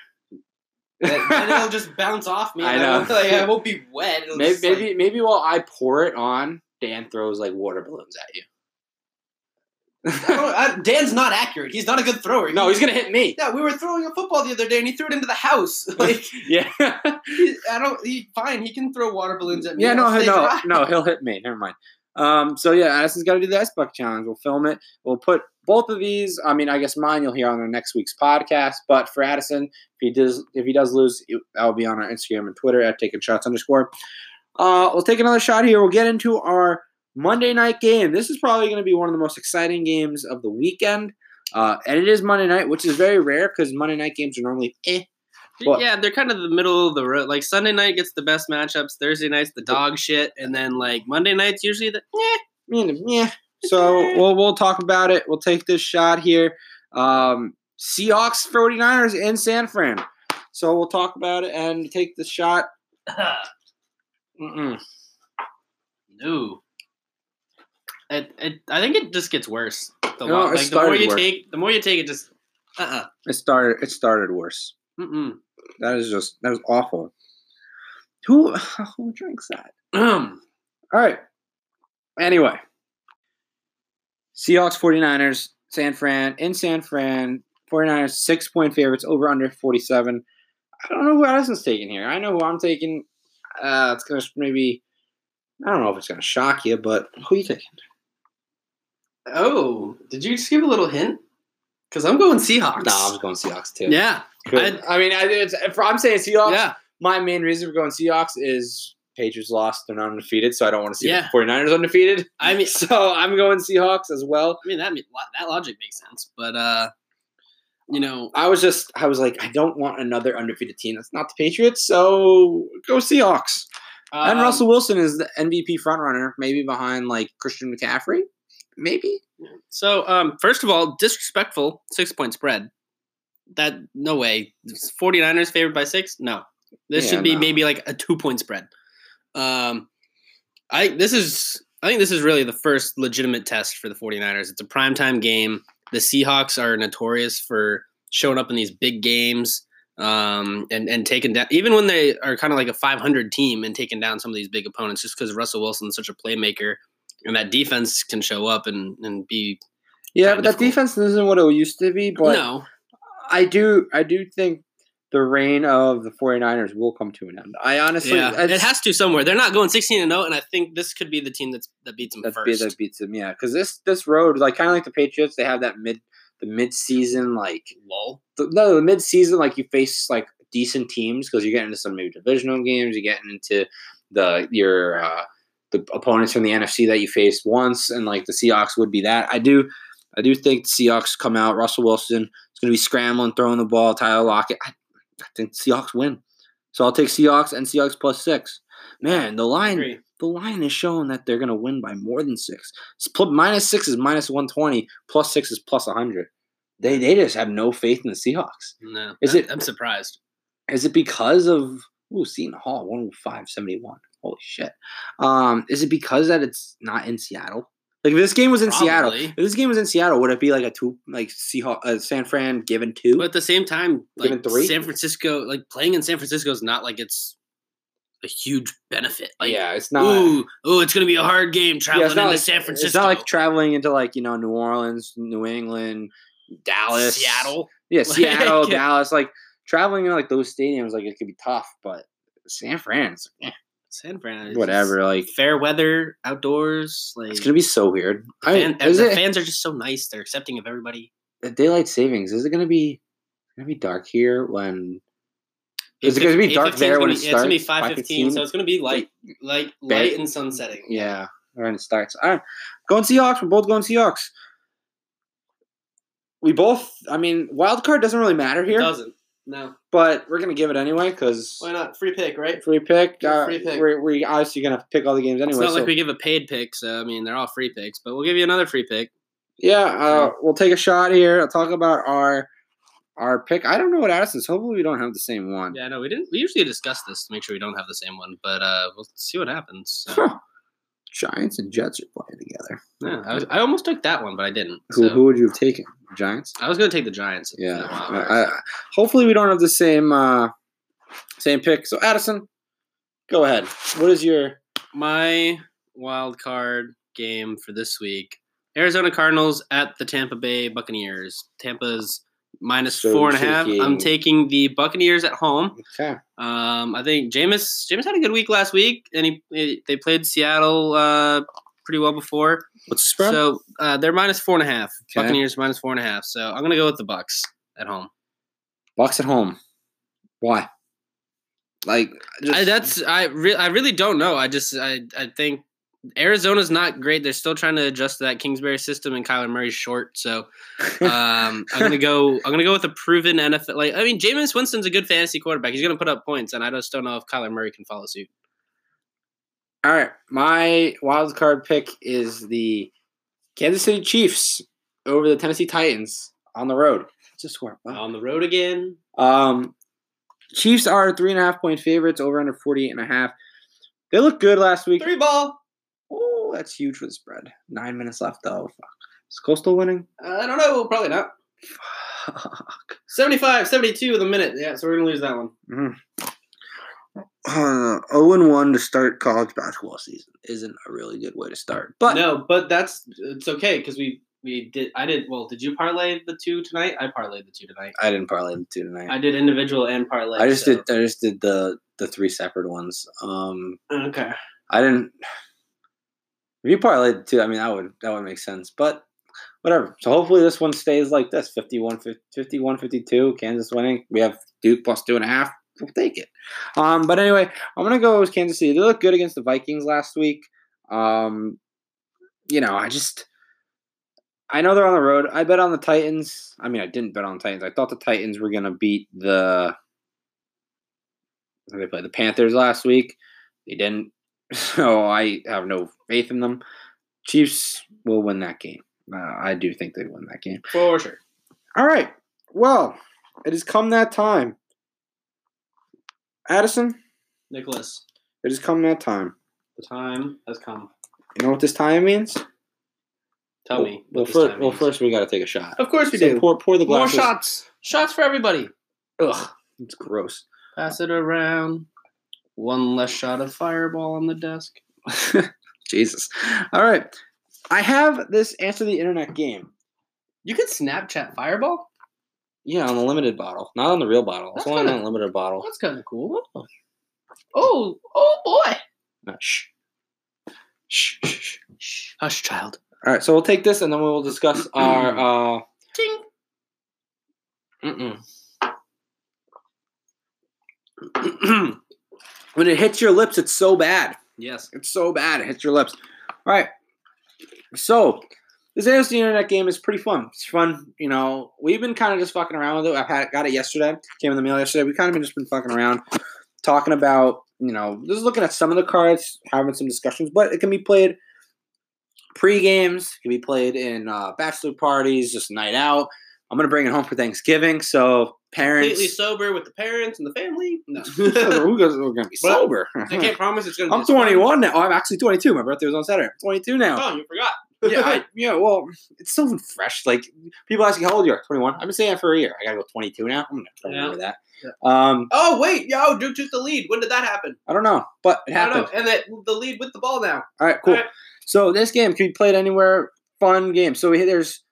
Then it'll just bounce off me. I know. won't- like, I won't be wet. It'll Maybe, just, like- maybe, maybe while I pour it on, Dan throws like water balloons at you. I I- Dan's not accurate. He's not a good thrower. no, he's gonna hit me. Yeah, we were throwing a football the other day, and he threw it into the house. Like, yeah, he, I don't. He fine. He can throw water balloons at me. yeah. No, no, dry. no. He'll hit me. Never mind. Um. So yeah, Addison's got to do the ice bucket challenge. We'll film it. We'll put both of these. I mean, I guess mine you'll hear on the next week's podcast. But for Addison, if he does, if he does lose, that'll be on our Instagram and Twitter at taking shots underscore. Uh, we'll take another shot here. We'll get into our Monday night game. This is probably going to be one of the most exciting games of the weekend. Uh, and it is Monday night, which is very rare because Monday night games are normally eh. What? Yeah, they're kind of the middle of the road. Like Sunday night gets the best matchups. Thursday night's the dog shit, and then like Monday night's usually the. Eh. Yeah, yeah. So we'll we'll talk about it. We'll take this shot here. Um, Seahawks 49ers in San Fran. So we'll talk about it and take the shot. Mm-mm. no. It, it, I think it just gets worse. The, No, like, the more you worse. take, the more you take, it just. Uh. uh It started. It started worse. Mm-mm. That is just that was awful. Who who drinks that? Um, All right. Anyway, Seahawks 49ers, San Fran, in San Fran, 49ers six point favorites over under 47. I don't know who Addison's taking here. I know who I'm taking. Uh, it's going to maybe, I don't know if it's going to shock you, but who you taking? oh, did you just give a little hint? Because I'm going Seahawks. No, I was going Seahawks too. yeah, Good. I, mean, I, it's, if I'm saying Seahawks. yeah. My main reason for going Seahawks is Patriots lost. They're not undefeated, so I don't want to see Yeah. the 49ers undefeated. I mean, So I'm going Seahawks as well. I mean that that logic makes sense, but uh, you know, I was just, I was like, I don't want another undefeated team that's not the Patriots, so go Seahawks. and um, Russell Wilson is the MVP frontrunner, maybe behind like Christian McCaffrey, maybe. So, um, first of all, disrespectful six point spread. That no way. 49ers favored by six? No. This Yeah, should be no. maybe like a two point spread. Um, I this is I think this is really the first legitimate test for the 49ers. It's a primetime game. The Seahawks are notorious for showing up in these big games um, and and taking down even when they are kind of like a 500 team and taking down some of these big opponents just because Russell Wilson's such a playmaker and that defense can show up and and be Yeah, but that defense isn't what it used to be. But no I do, I do think the reign of the 49ers will come to an end. I honestly, yeah, it has to somewhere. They're not going 16 and 0, and I think this could be the team that's that beats them first. be, that beats them, yeah. Because this this road, like kind of like the Patriots, they have that mid the mid season like Lol. the, no the mid season like you face like decent teams because you get into some maybe divisional games, you getting into the your uh, the opponents from the NFC that you faced once, and like the Seahawks would be that. I do I do think the Seahawks come out. Russell Wilson is going to be scrambling, throwing the ball. Tyler Lockett. I, I think Seahawks win. So I'll take Seahawks and Seahawks plus six. Man, the line the line is showing that they're gonna win by more than six. minus Six is minus one twenty, plus six is plus hundred. They they just have no faith in the Seahawks. No, Is I- it- I'm surprised. Is it because of ooh Seton Hall one hundred five seventy one? Holy shit! Um, is it because that it's not in Seattle? Like if this game was in Seattle, if this game was in Seattle, would it be like a two like Seahawks uh, San Fran given two? But at the same time, like Given three? San Francisco, like playing in San Francisco is not like it's a huge benefit. Like, yeah, it's not. ooh, ooh, it's gonna be a hard game traveling not into like San Francisco. It's not like traveling into like you know New Orleans, New England, Dallas, Seattle. Yeah, Seattle, Dallas. Like traveling in like those stadiums, like it could be tough. But San Fran, it's like, eh, San Fran. whatever. Like fair weather, outdoors. Like it's gonna be so weird. I mean, fan- is the it fans are just so nice. They're accepting of everybody. daylight savings? Is it gonna be gonna be dark here when? Is it gonna be dark there when be- it yeah, It's gonna be starts? five fifteen, so it's gonna be light, light, light and sun setting. Yeah, when it starts. All right, going Seahawks. We're both going Seahawks. We both. I mean, wild card doesn't really matter It here, doesn't. No. but we're gonna give it anyway because Why not? Free pick, right? free pick. Yeah, Uh, free pick. We're, we're obviously gonna pick all the games anyway. It's anyway. not so- like we give a paid pick, so I mean they're all free picks, but we'll give you another free pick. Yeah, uh, we'll take a shot here. I'll talk about our our pick. I don't know what Addison's. Hopefully, we don't have the same one. Yeah, no, we didn't. We usually discuss this to make sure we don't have the same one, but uh, we'll see what happens. So, Giants and Jets are playing together. yeah, I, was, I almost took that one, but I didn't. Who, So who would you have taken? Giants. I was gonna take the Giants. Yeah. the I. I- hopefully, we don't have the same uh, same pick. So, Addison, go ahead. What is your? My wild card game for this week: Arizona Cardinals at the Tampa Bay Buccaneers. Tampa's minus So four and a half. taking- I'm taking the Buccaneers at home. Okay. Um, I think Jameis Jameis had a good week last week, and he, he- they played Seattle uh, pretty well before. What's the spread? So uh, they're minus four and a half. Okay. Buccaneers minus four and a half. So I'm gonna go with the Bucks at home. Bucks at home. Why? Like just, I, that's I re- I really don't know. I just I I think Arizona's not great. They're still trying to adjust to that Kingsbury system, and Kyler Murray's short. So um, I'm gonna go. I'm gonna go with a proven NFL. Like I mean, Jameis Winston's a good fantasy quarterback. He's gonna put up points, and I just don't know if Kyler Murray can follow suit. All right, my wild card pick is the Kansas City Chiefs over the Tennessee Titans on the road. A. Wow. On the road again. Um, Chiefs are three and a half point favorites over under 48 and a half. They look good last week. Three ball. Oh, that's huge for the spread. Nine minutes left though. Fuck. Is Coastal winning? Uh, I don't know. Probably not. Fuck. 75, 72 with a minute. Yeah, so we're gonna lose that one. Mhm. Uh, 0 and 1 to start college basketball season isn't a really good way to start. But no, but that's it's okay because we we did. I did. Well, did you parlay the two tonight? I parlayed the two tonight. I didn't parlay the two tonight. I did individual and parlay. I just so- did. I just did the the three separate ones. Um, Okay. I didn't. If you parlay the two, I mean that would that would make sense. But whatever. So hopefully this one stays like this: 51, 51 52, Kansas winning. We have Duke plus two and a half. We'll take it. Um, but anyway, I'm gonna go with Kansas City. They looked good against the Vikings last week. Um, you know, I just. I know they're on the road. I bet on the Titans. I mean, I didn't bet on the Titans. I thought the Titans were gonna beat the they played the Panthers last week. They didn't. So I have no faith in them. Chiefs will win that game. Uh, I do think they win that game. For sure. All right. Well, it has come that time. Addison, Nicholas, it has come that time. the time has come. You know what this time means? Tell me. Well, first, well, first we got to take a shot. Of course we So do. Pour, pour the glasses. More shots. Shots for everybody. Ugh, it's gross. Pass it around. One less shot of fireball on the desk. Jesus. All right. I have this answer the internet game. You could Snapchat fireball. Yeah, on the limited bottle, not on the real bottle. It's That's only on the limited bottle. That's kind of cool. Oh, oh boy. No, shh. Shh, shh, shh. Hush, child. All right, so we'll take this and then we will discuss our. Uh, Ting. mm-mm. when it hits your lips, it's so bad. yes. It's so bad. It hits your lips. All right. So this AFC Internet game is pretty fun. It's fun. You know, we've been kind of just fucking around with it. I've had got it yesterday. Came in the mail yesterday. We kind of been just been fucking around, talking about you know, just looking at some of the cards, having some discussions, but it can be played pre games, can be played in uh, bachelor parties, just night out. I'm gonna bring it home for Thanksgiving, so parents. Completely sober with the parents and the family. No, Who goes, we're gonna be But sober. I can't promise it's gonna. I'm as 21 now. Oh, I'm actually 22. My birthday was on Saturday. I'm 22 now. Oh, you forgot. yeah, I, yeah. Well, it's still fresh. Like people ask you how old you are. 21. I've been saying that for a year. I gotta go 22 now. I'm gonna try to Yeah. remember that. Um, oh wait, yo, Duke took the lead. When did that happen? I don't know, but it happened. And that the lead with the ball now. All right, cool. All right. So this game can be played anywhere. Fun game. So we, there's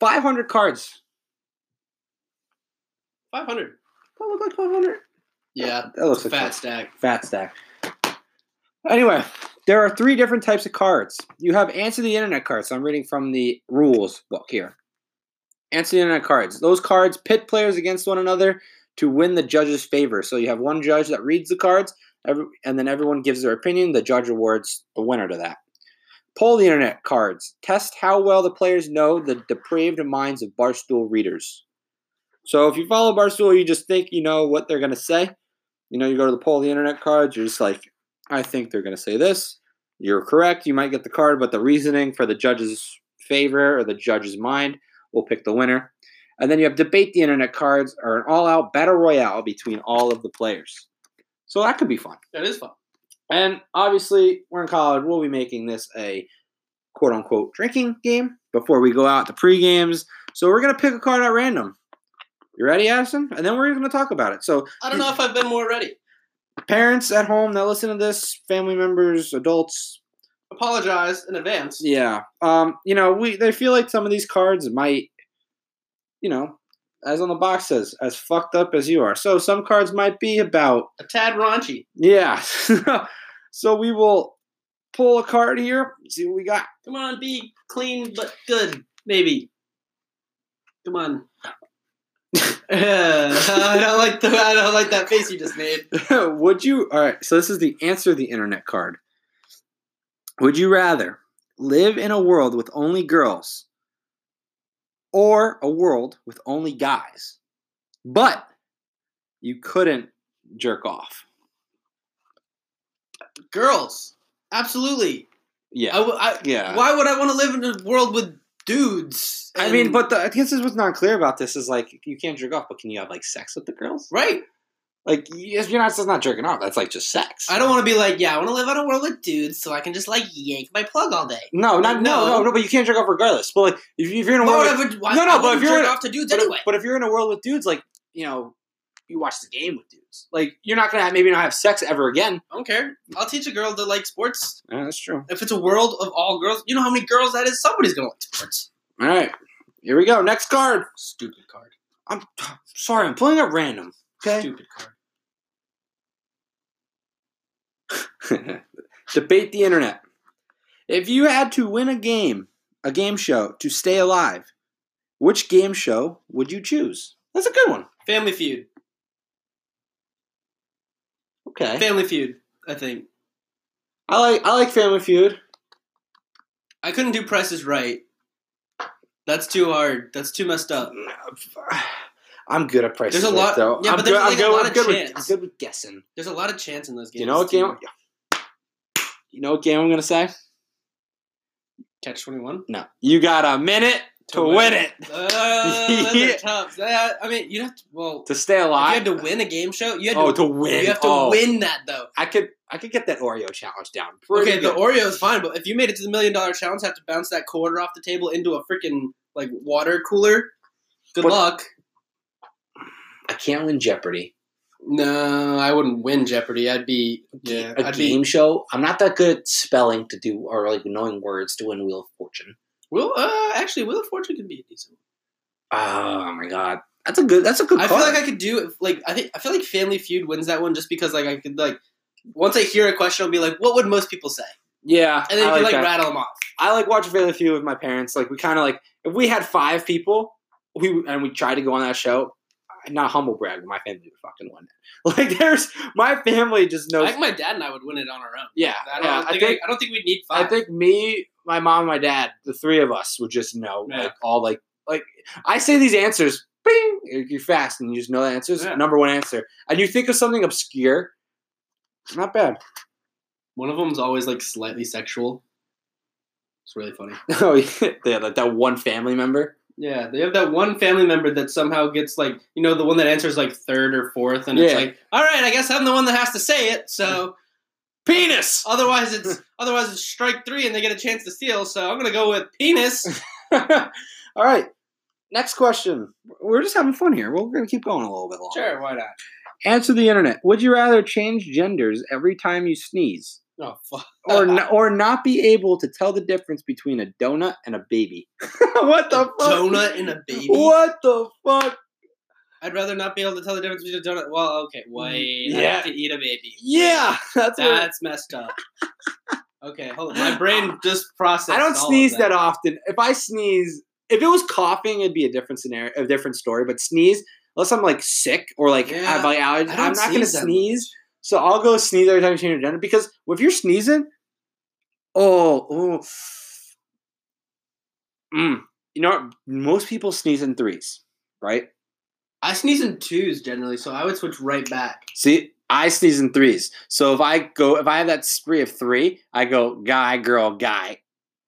500 cards. Five hundred. That look like 500. Yeah, That looks like fat stack. Fat stack. Anyway, there are three different types of cards. You have answer the internet cards. I'm reading from the rules book here. Answer the internet cards. Those cards pit players against one another to win the judge's favor. So you have one judge that reads the cards, every, and then everyone gives their opinion. The judge awards the winner to that. Poll the internet cards. Test how well the players know the depraved minds of Barstool readers. So if you follow Barstool, you just think you know what they're going to say. You know, you go to the poll the internet cards, you're just like, I think they're going to say this. You're correct. You might get the card, but the reasoning for the judge's favor or the judge's mind will pick the winner. And then you have debate the internet cards or an all out battle royale between all of the players. So that could be fun. That is fun. And obviously, we're in college. We'll be making this a quote unquote drinking game before we go out to pre games. So we're going to pick a card at random. You ready, Addison? And then we're going to talk about it. So, I don't know if I've been more ready. parents at home that listen to this, family members, adults, Apologize in advance. yeah, um, you know, we they feel like some of these cards might, you know, as on the box says, as fucked up as you are. So some cards might be about A tad raunchy. yeah. so we will pull a card here, see what we got. Come on, be clean but good, maybe. Come on. I don't like the I don't like that face you just made. Would you? All right. So this is the answer the internet card. Would you rather live in a world with only girls or a world with only guys, but you couldn't jerk off? Girls, absolutely. Yeah. I, I- Yeah. Why would I want to live in a world with dudes? I mean, but the, I guess this what's not clear about this is like you can't jerk off, but can you have like sex with the girls? right. Like you're not. That's not jerking off. That's like just sex. I don't want to be like, yeah, I want to live in a world with dudes, so I can just like yank my plug all day. No, not no, No. no. But you can't jerk off regardless. But like if, if you're in a world, with, why, No, no, I but if you're in- off to dudes but, anyway. but if you're in a world with dudes, like you know, you watch the game with dudes. Like you're not gonna have, maybe not have sex ever again. I don't care. I'll teach a girl to like sports. Yeah, that's true. If it's a world of all girls, you know how many girls that is. Somebody's gonna like sports. All right, here we go. Next card. Stupid card. I'm sorry, I'm pulling a random. Okay. Stupid card. Debate the internet. If you had to win a game, a game show to stay alive, which game show would you choose? That's a good one. Family Feud. Okay. Family Feud. I think I like I like Family Feud. I couldn't do Prices Right. That's too hard. That's too messed up. I'm good at prices. There's a lot- though. yeah, I'm but there's good, like a lot I'm of good with- chance. I'm good with guessing. There's a lot of chance in those games. You know what game? You know what game I'm gonna say? Catch twenty one. No. You got a minute to, win it. Uh, Yeah. tough. That- I mean, you'd have to. Well, To stay alive, you had to win a game show, you had oh, to. to win. You have to Oh, win that though. I could I could get that Oreo challenge down. Okay, the. Oreo is fine, but if you made it to the million dollar challenge, have to bounce that quarter off the table into a freaking like water cooler. Good But- luck. I can't win Jeopardy. No, I wouldn't win Jeopardy. I'd be yeah. a I'd game be show. I'm not that good at spelling to do or like knowing words to win Wheel of Fortune. Will. Uh, actually, Wheel of Fortune could be a decent. Oh my god, that's a good. That's a good. I feel like I could do like I think I feel like Family Feud wins that one just because like I could like once I hear a question, I'll be like, what would most people say? yeah, And then you like can like that. rattle them off. I like watching Family Feud with my parents. Like we kind of like if we had five people, we and we tried to go on that show. Not humble brag, but my family would fucking win it. Like there's my family just knows. I think my dad and I would win it on our own. yeah, I don't, yeah, I think, I think I, don't think we'd need five. I think me, my mom, and my dad, the three of us would just know Yeah. like all like like I say these answers. Bing! You're fast and you just know the answers. Yeah. Number one answer, and you think of something obscure, Not bad. One of them's always like slightly sexual. It's really funny. Oh yeah, yeah, like that one family member. Yeah, they have that one family member that somehow gets like you know the one that answers like third or fourth, and it's like, all right, I guess I'm the one that has to say it. So Penis. otherwise, it's otherwise it's strike three, and they get a chance to steal. So I'm gonna go with penis. All right. Next question. We're just having fun here. We're gonna keep going a little bit longer. sure, why not? Answer the internet. Would you rather change genders every time you sneeze, Oh fuck. or n- or not be able to tell the difference between a donut and a baby? what the fuck? donut and a baby. What the fuck? I'd rather not be able to tell the difference between a donut. Well, okay, mm, wait. I Yeah. have to eat a baby. Yeah, that's what. That's messed up. Okay, hold on. My brain just processed. I don't sneeze that. that often. If I sneeze, if it was coughing, it'd be a different scenario, a different story. But sneeze, unless I'm like sick or like Yeah, have like allergies, I I'm not gonna sneeze sneeze. So I'll go sneeze every time you change your gender because if you're sneezing, oh, oh, mm, you know, what? most people sneeze in threes, right? I sneeze in twos generally, so I would switch right back. See, I sneeze in threes. So if I go, if I have that spree of three, I go guy, girl, guy.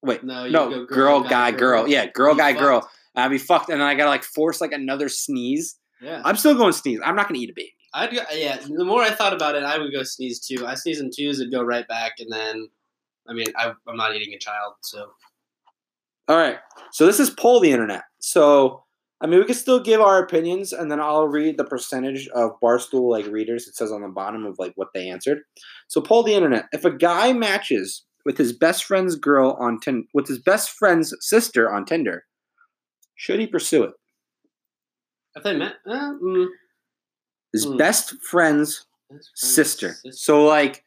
Wait, No, no, go girl, guy, girl. Yeah, girl, Be guy, fucked. girl. I'd be fucked, and then I gotta like force like another sneeze. Yeah, I'm still going to sneeze. I'm not gonna eat a baby. I'd go, yeah. The more I thought about it, I would go sneeze two. I sneeze in twos and go right back, and then, I mean, I, I'm not eating a child, so All right. So this is poll the internet. So I mean, we can still give our opinions, and then I'll read the percentage of barstool like readers. It says on the bottom of like what they answered. So poll the internet. If a guy matches with his best friend's girl on Tin with his best friend's sister on Tinder, should he pursue it? if they met, uh, mm, His Hmm. best friend's fine. sister. Sister. So like,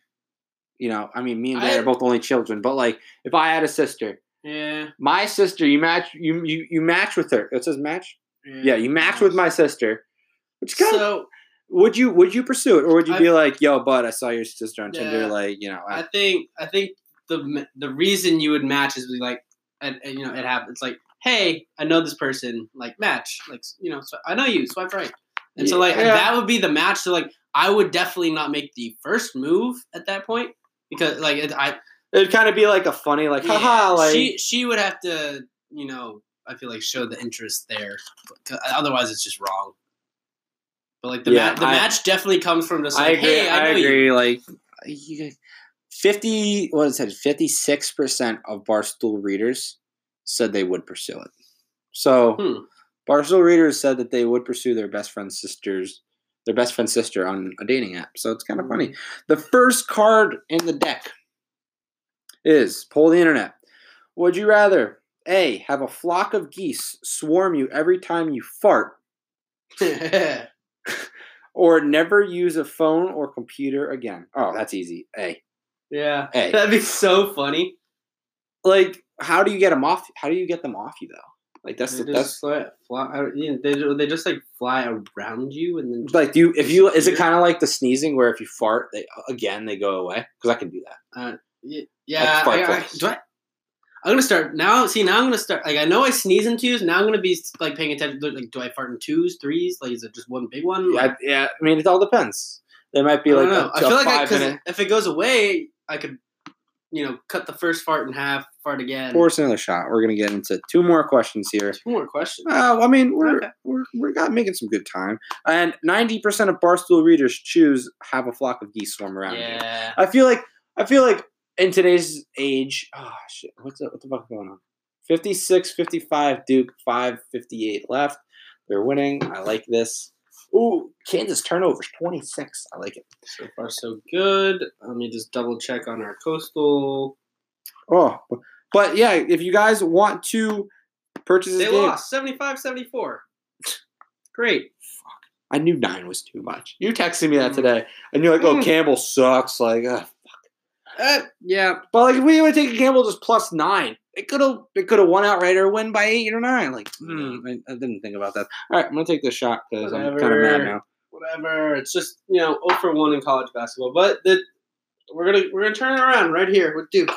you know, I mean, me and Dad I- are both only children, but like, if I had a sister, yeah, my sister, you match, you you you match with her. It says match. Yeah, you match with my sister. Which kind of So would you would you pursue it, or would you I- be like, "Yo, bud, I saw your sister on Yeah. Tinder." Like, you know, I I, think I think the the reason you would match is like, and, and, you know, it happens. It's like, hey, I know this person. Like match. Like you know, so I know you. Swipe right. And so like Yeah. that would be the match. So like I would definitely not make the first move at that point because like it, I it'd kind of be like a funny, like, yeah, haha, like, she she would have to you know I feel like show the interest there. Otherwise, it's just wrong. But like the Yeah, ma- the I- match definitely comes from just I like, agree. hey, I, you. agree. Like, you, fifty, what is it? Fifty six percent of Barstool readers said they would pursue it. So, Hmm. Barstool readers said that they would pursue their best friend's sisters, their best friend's sister on a dating app. So it's kind of funny. The first card in the deck is poll the internet. Would you rather A, have a flock of geese swarm you every time you fart, or never use a phone or computer again? Oh, that's easy. A. yeah, A. that'd be so funny. Like, how do you get them off? How do you get them off you though? Like that's They the, that's fly, fly, you know, they, they just like fly around you and then like do you if you is it kind of like the sneezing where if you fart they again they go away because I can do that. Uh, y- yeah. fart I, I, do I, I'm gonna start now. See, now I'm gonna start. Like, I know I sneeze in twos. Now I'm gonna be like paying attention. Like, do I fart in twos, threes? Like, is it just one big one? Yeah, Like, I, yeah. I mean, it all depends. There might be I like don't know. a, I feel like I, minute. if it goes away, I could, you know, cut the first fart in half, fart again. Force another shot. We're gonna get into two more questions here. Two more questions. Uh, I mean, we're Okay. we're we're got making some good time, and ninety percent of Barstool readers choose have a flock of geese swarm around you. yeah. I feel like I feel like in today's age, oh shit, what's the, what the fuck is going on? 56, 55, Duke, 558 left. They're winning. I like this. Ooh, Kansas turnovers, 26. I like it. So far, so good. Let me just double check on our coastal. Oh, but yeah, if you guys want to purchase this They game, lost 75 74. Great. Fuck. I knew nine was too much. You texted me that today, and you're like, "Oh, Mm. Campbell sucks." Like, ugh. Uh, yeah. but like, if we would take Campbell just plus nine, it could have it could have won outright or win by eight or nine. Like, hmm, I, I didn't think about that. All right, I'm gonna take this shot because I'm kind of mad now. Whatever. It's just you know 0 for one in college basketball, but the we're gonna we're gonna turn it around right here with Duke.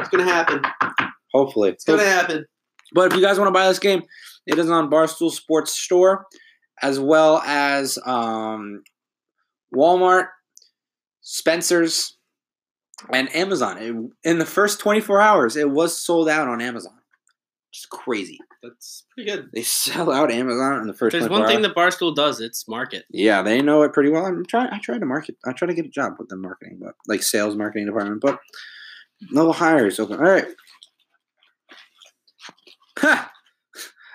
It's gonna happen. Hopefully, It's gonna happen. But if you guys want to buy this game, it is on Barstool Sports Store as well as um, Walmart. Spencer's, and Amazon. It, in the first 24 hours, it was sold out on Amazon. Just crazy. That's pretty good. They sell out Amazon in the first. There's one thing hours. that Barstool does. It's market. Yeah, they know it pretty well. I'm trying. I try to market. I try to get a job with the marketing, but like sales marketing department. But no hires open. All right. Ha!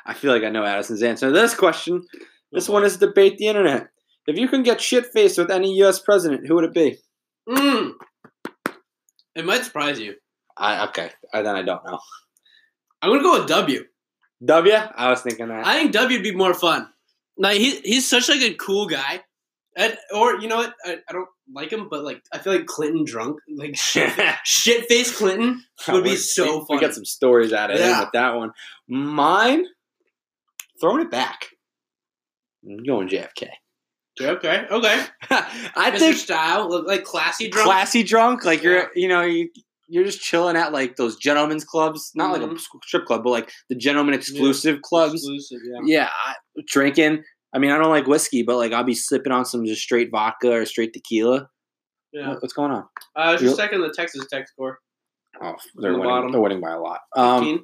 I feel like I know Addison's answer to this question. This one is debate the internet. If you can get shit faced with any U.S. president, who would it be? Mm. It might surprise you. I okay. I, then I don't know. I'm gonna go with W. W. I was thinking that. I think W would be more fun. Like he he's such like a cool guy, and or you know what? I, I don't like him, but like I feel like Clinton drunk, like shit face Clinton would be so funny. We got some stories out of him Yeah. with that one. Mine, throwing it back. I'm going JFK. okay, okay. I Mr. think Style, look like classy drunk. classy drunk, like you're, you know, you you're just chilling at like those gentlemen's clubs, not like Mhm. a strip club, but like the gentlemen exclusive clubs. Exclusive, yeah. Yeah, I, drinking. I mean, I don't like whiskey, but like I'll be sipping on some just straight vodka or straight tequila. yeah. What- What's going on? Uh, I was just checking the Texas tech score. Oh, they're the winning. bottom. They're winning by a lot. Um, 15.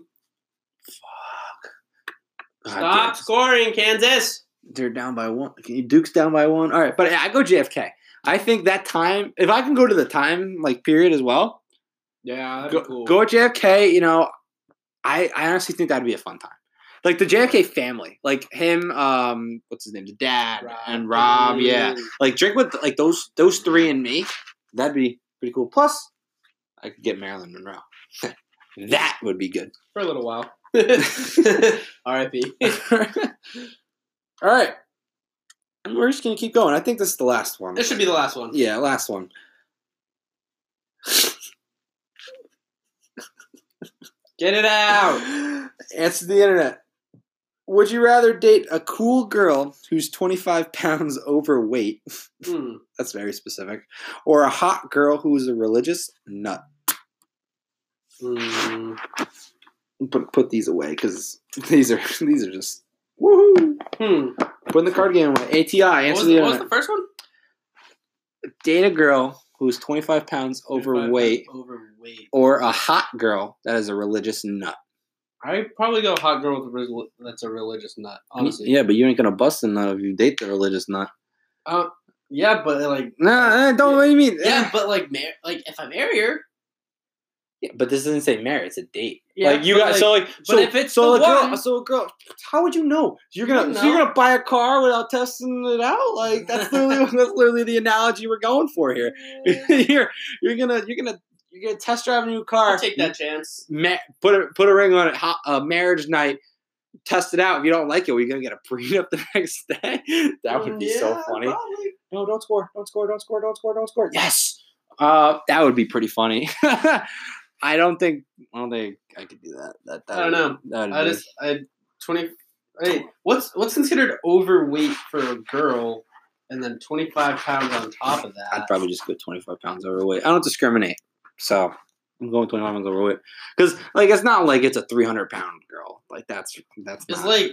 God Stop damn. scoring, Kansas. they're down by one. Duke's down by one. All right, but I go JFK. I think that time, if I can go to the time like period as well, Yeah, that'd go, be cool. go JFK. You know, I I honestly think that'd be a fun time. Like the JFK family, like him, um, what's his name, the dad and Rob, yeah. Like drink with like those those three and me. That'd be pretty cool. Plus, I could get Marilyn Monroe. that would be good. For a little while. R.I.P. All right, and we're just gonna keep going. I think this is the last one. This should be the last one. Yeah, last one. Get it out. Answer the internet. Would you rather date a cool girl who's 25 pounds overweight? Hmm. That's very specific. Or a hot girl who is a religious nut? Hmm. Put put these away because these are these are just woohoo. Hmm. Putting the card game away. ATI. What Answer was, the what was the first one? Date a girl who's 25 pounds overweight, Overweight. or a hot girl that is a religious nut. I'd probably go hot girl with a that's a religious nut. Honestly. Yeah, but you ain't gonna bust a nut if you date the religious nut. Uh, yeah, but like. Nah, don't. What do you mean? Yeah, but like, mar- like if I marry her, Yeah, but this doesn't say marry; it's a date. Yeah, like you got like- so like but so if it's so a girl one- so a girl. How would you know? You're gonna wouldn't so you're gonna buy a car without testing it out? Like that's literally that's literally the analogy we're going for here. you're you're gonna you're gonna you're gonna test drive a new car. I'll take that chance. Ma- put a put a ring on it. Ho- uh, marriage night. Test it out. If you don't like it, we're gonna get a prenup the next day. that would be so funny. probably. No, don't score. Don't score. Don't score. Don't score. Don't score. Yes. Uh, that would be pretty funny. I don't think. I don't think I could do that. That, that I don't know. That I just I twenty. Hey, what's what's considered overweight for a girl, and then twenty five pounds on top of that? I'd probably just go 25 pounds overweight. I don't discriminate, so I'm going 25 pounds overweight because like it's not like it's a 300 pound girl. Like that's that's It's not- like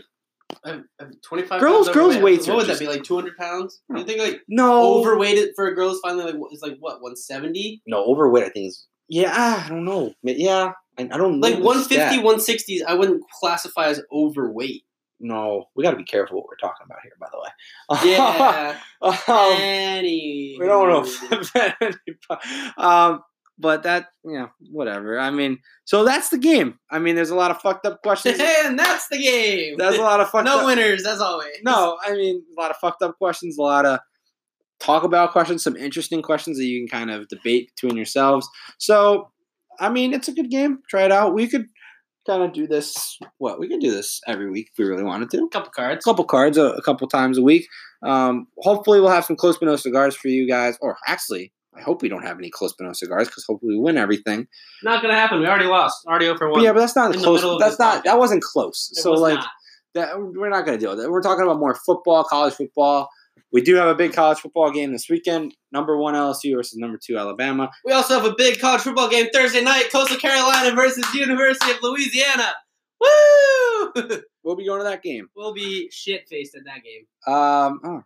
twenty five. Girls- girls' weights What would just- that be like? Two hundred pounds? You think like no overweighted for a girl is finally like what- is like what one seventy? No, overweight. I think is yeah. I don't know. Yeah, I, I don't Like the 150, stat. 160s, I wouldn't classify as overweight. No, we got to be careful what we're talking about here. By the way, Yeah. um, Any. we don't want to offend anybody. Um, but that, yeah, whatever. I mean, so that's the game. I mean, there's a lot of fucked up questions. and that's the game. There's a lot of fucked no up. winners, as always. No, I mean, a lot of fucked up questions. A lot of talk about questions. Some interesting questions that you can kind of debate between yourselves. So, I mean, it's a good game. Try it out. We could kind of do this. What we could do this every week if we really wanted to. A couple cards. A couple cards a, a couple times a week. Um, hopefully, we'll have some close no cigars for you guys. Or actually, I hope we don't have any close but no cigars because hopefully we win everything. Not gonna happen. We already lost. Already over But one. yeah, but that's not close. That's not. podcast. That wasn't close. It so was like not. that, we're not going to deal with it. We're talking about more football, college football. We do have a big college football game this weekend. Number one LSU versus number two Alabama. we also have a big college football game Thursday night. Coastal Carolina versus University of Louisiana. Woo! We'll be going to that game. we'll be shit faced at that game. Um, oh,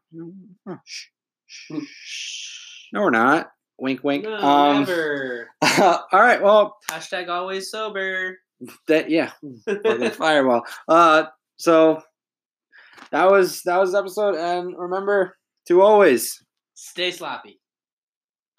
oh, shh, shh. no, we're not. Wink, wink. No, um, never. all right. Well, Hashtag always sober. that yeah, fireball. Uh, so that was that was episode, and remember to always Stay sloppy.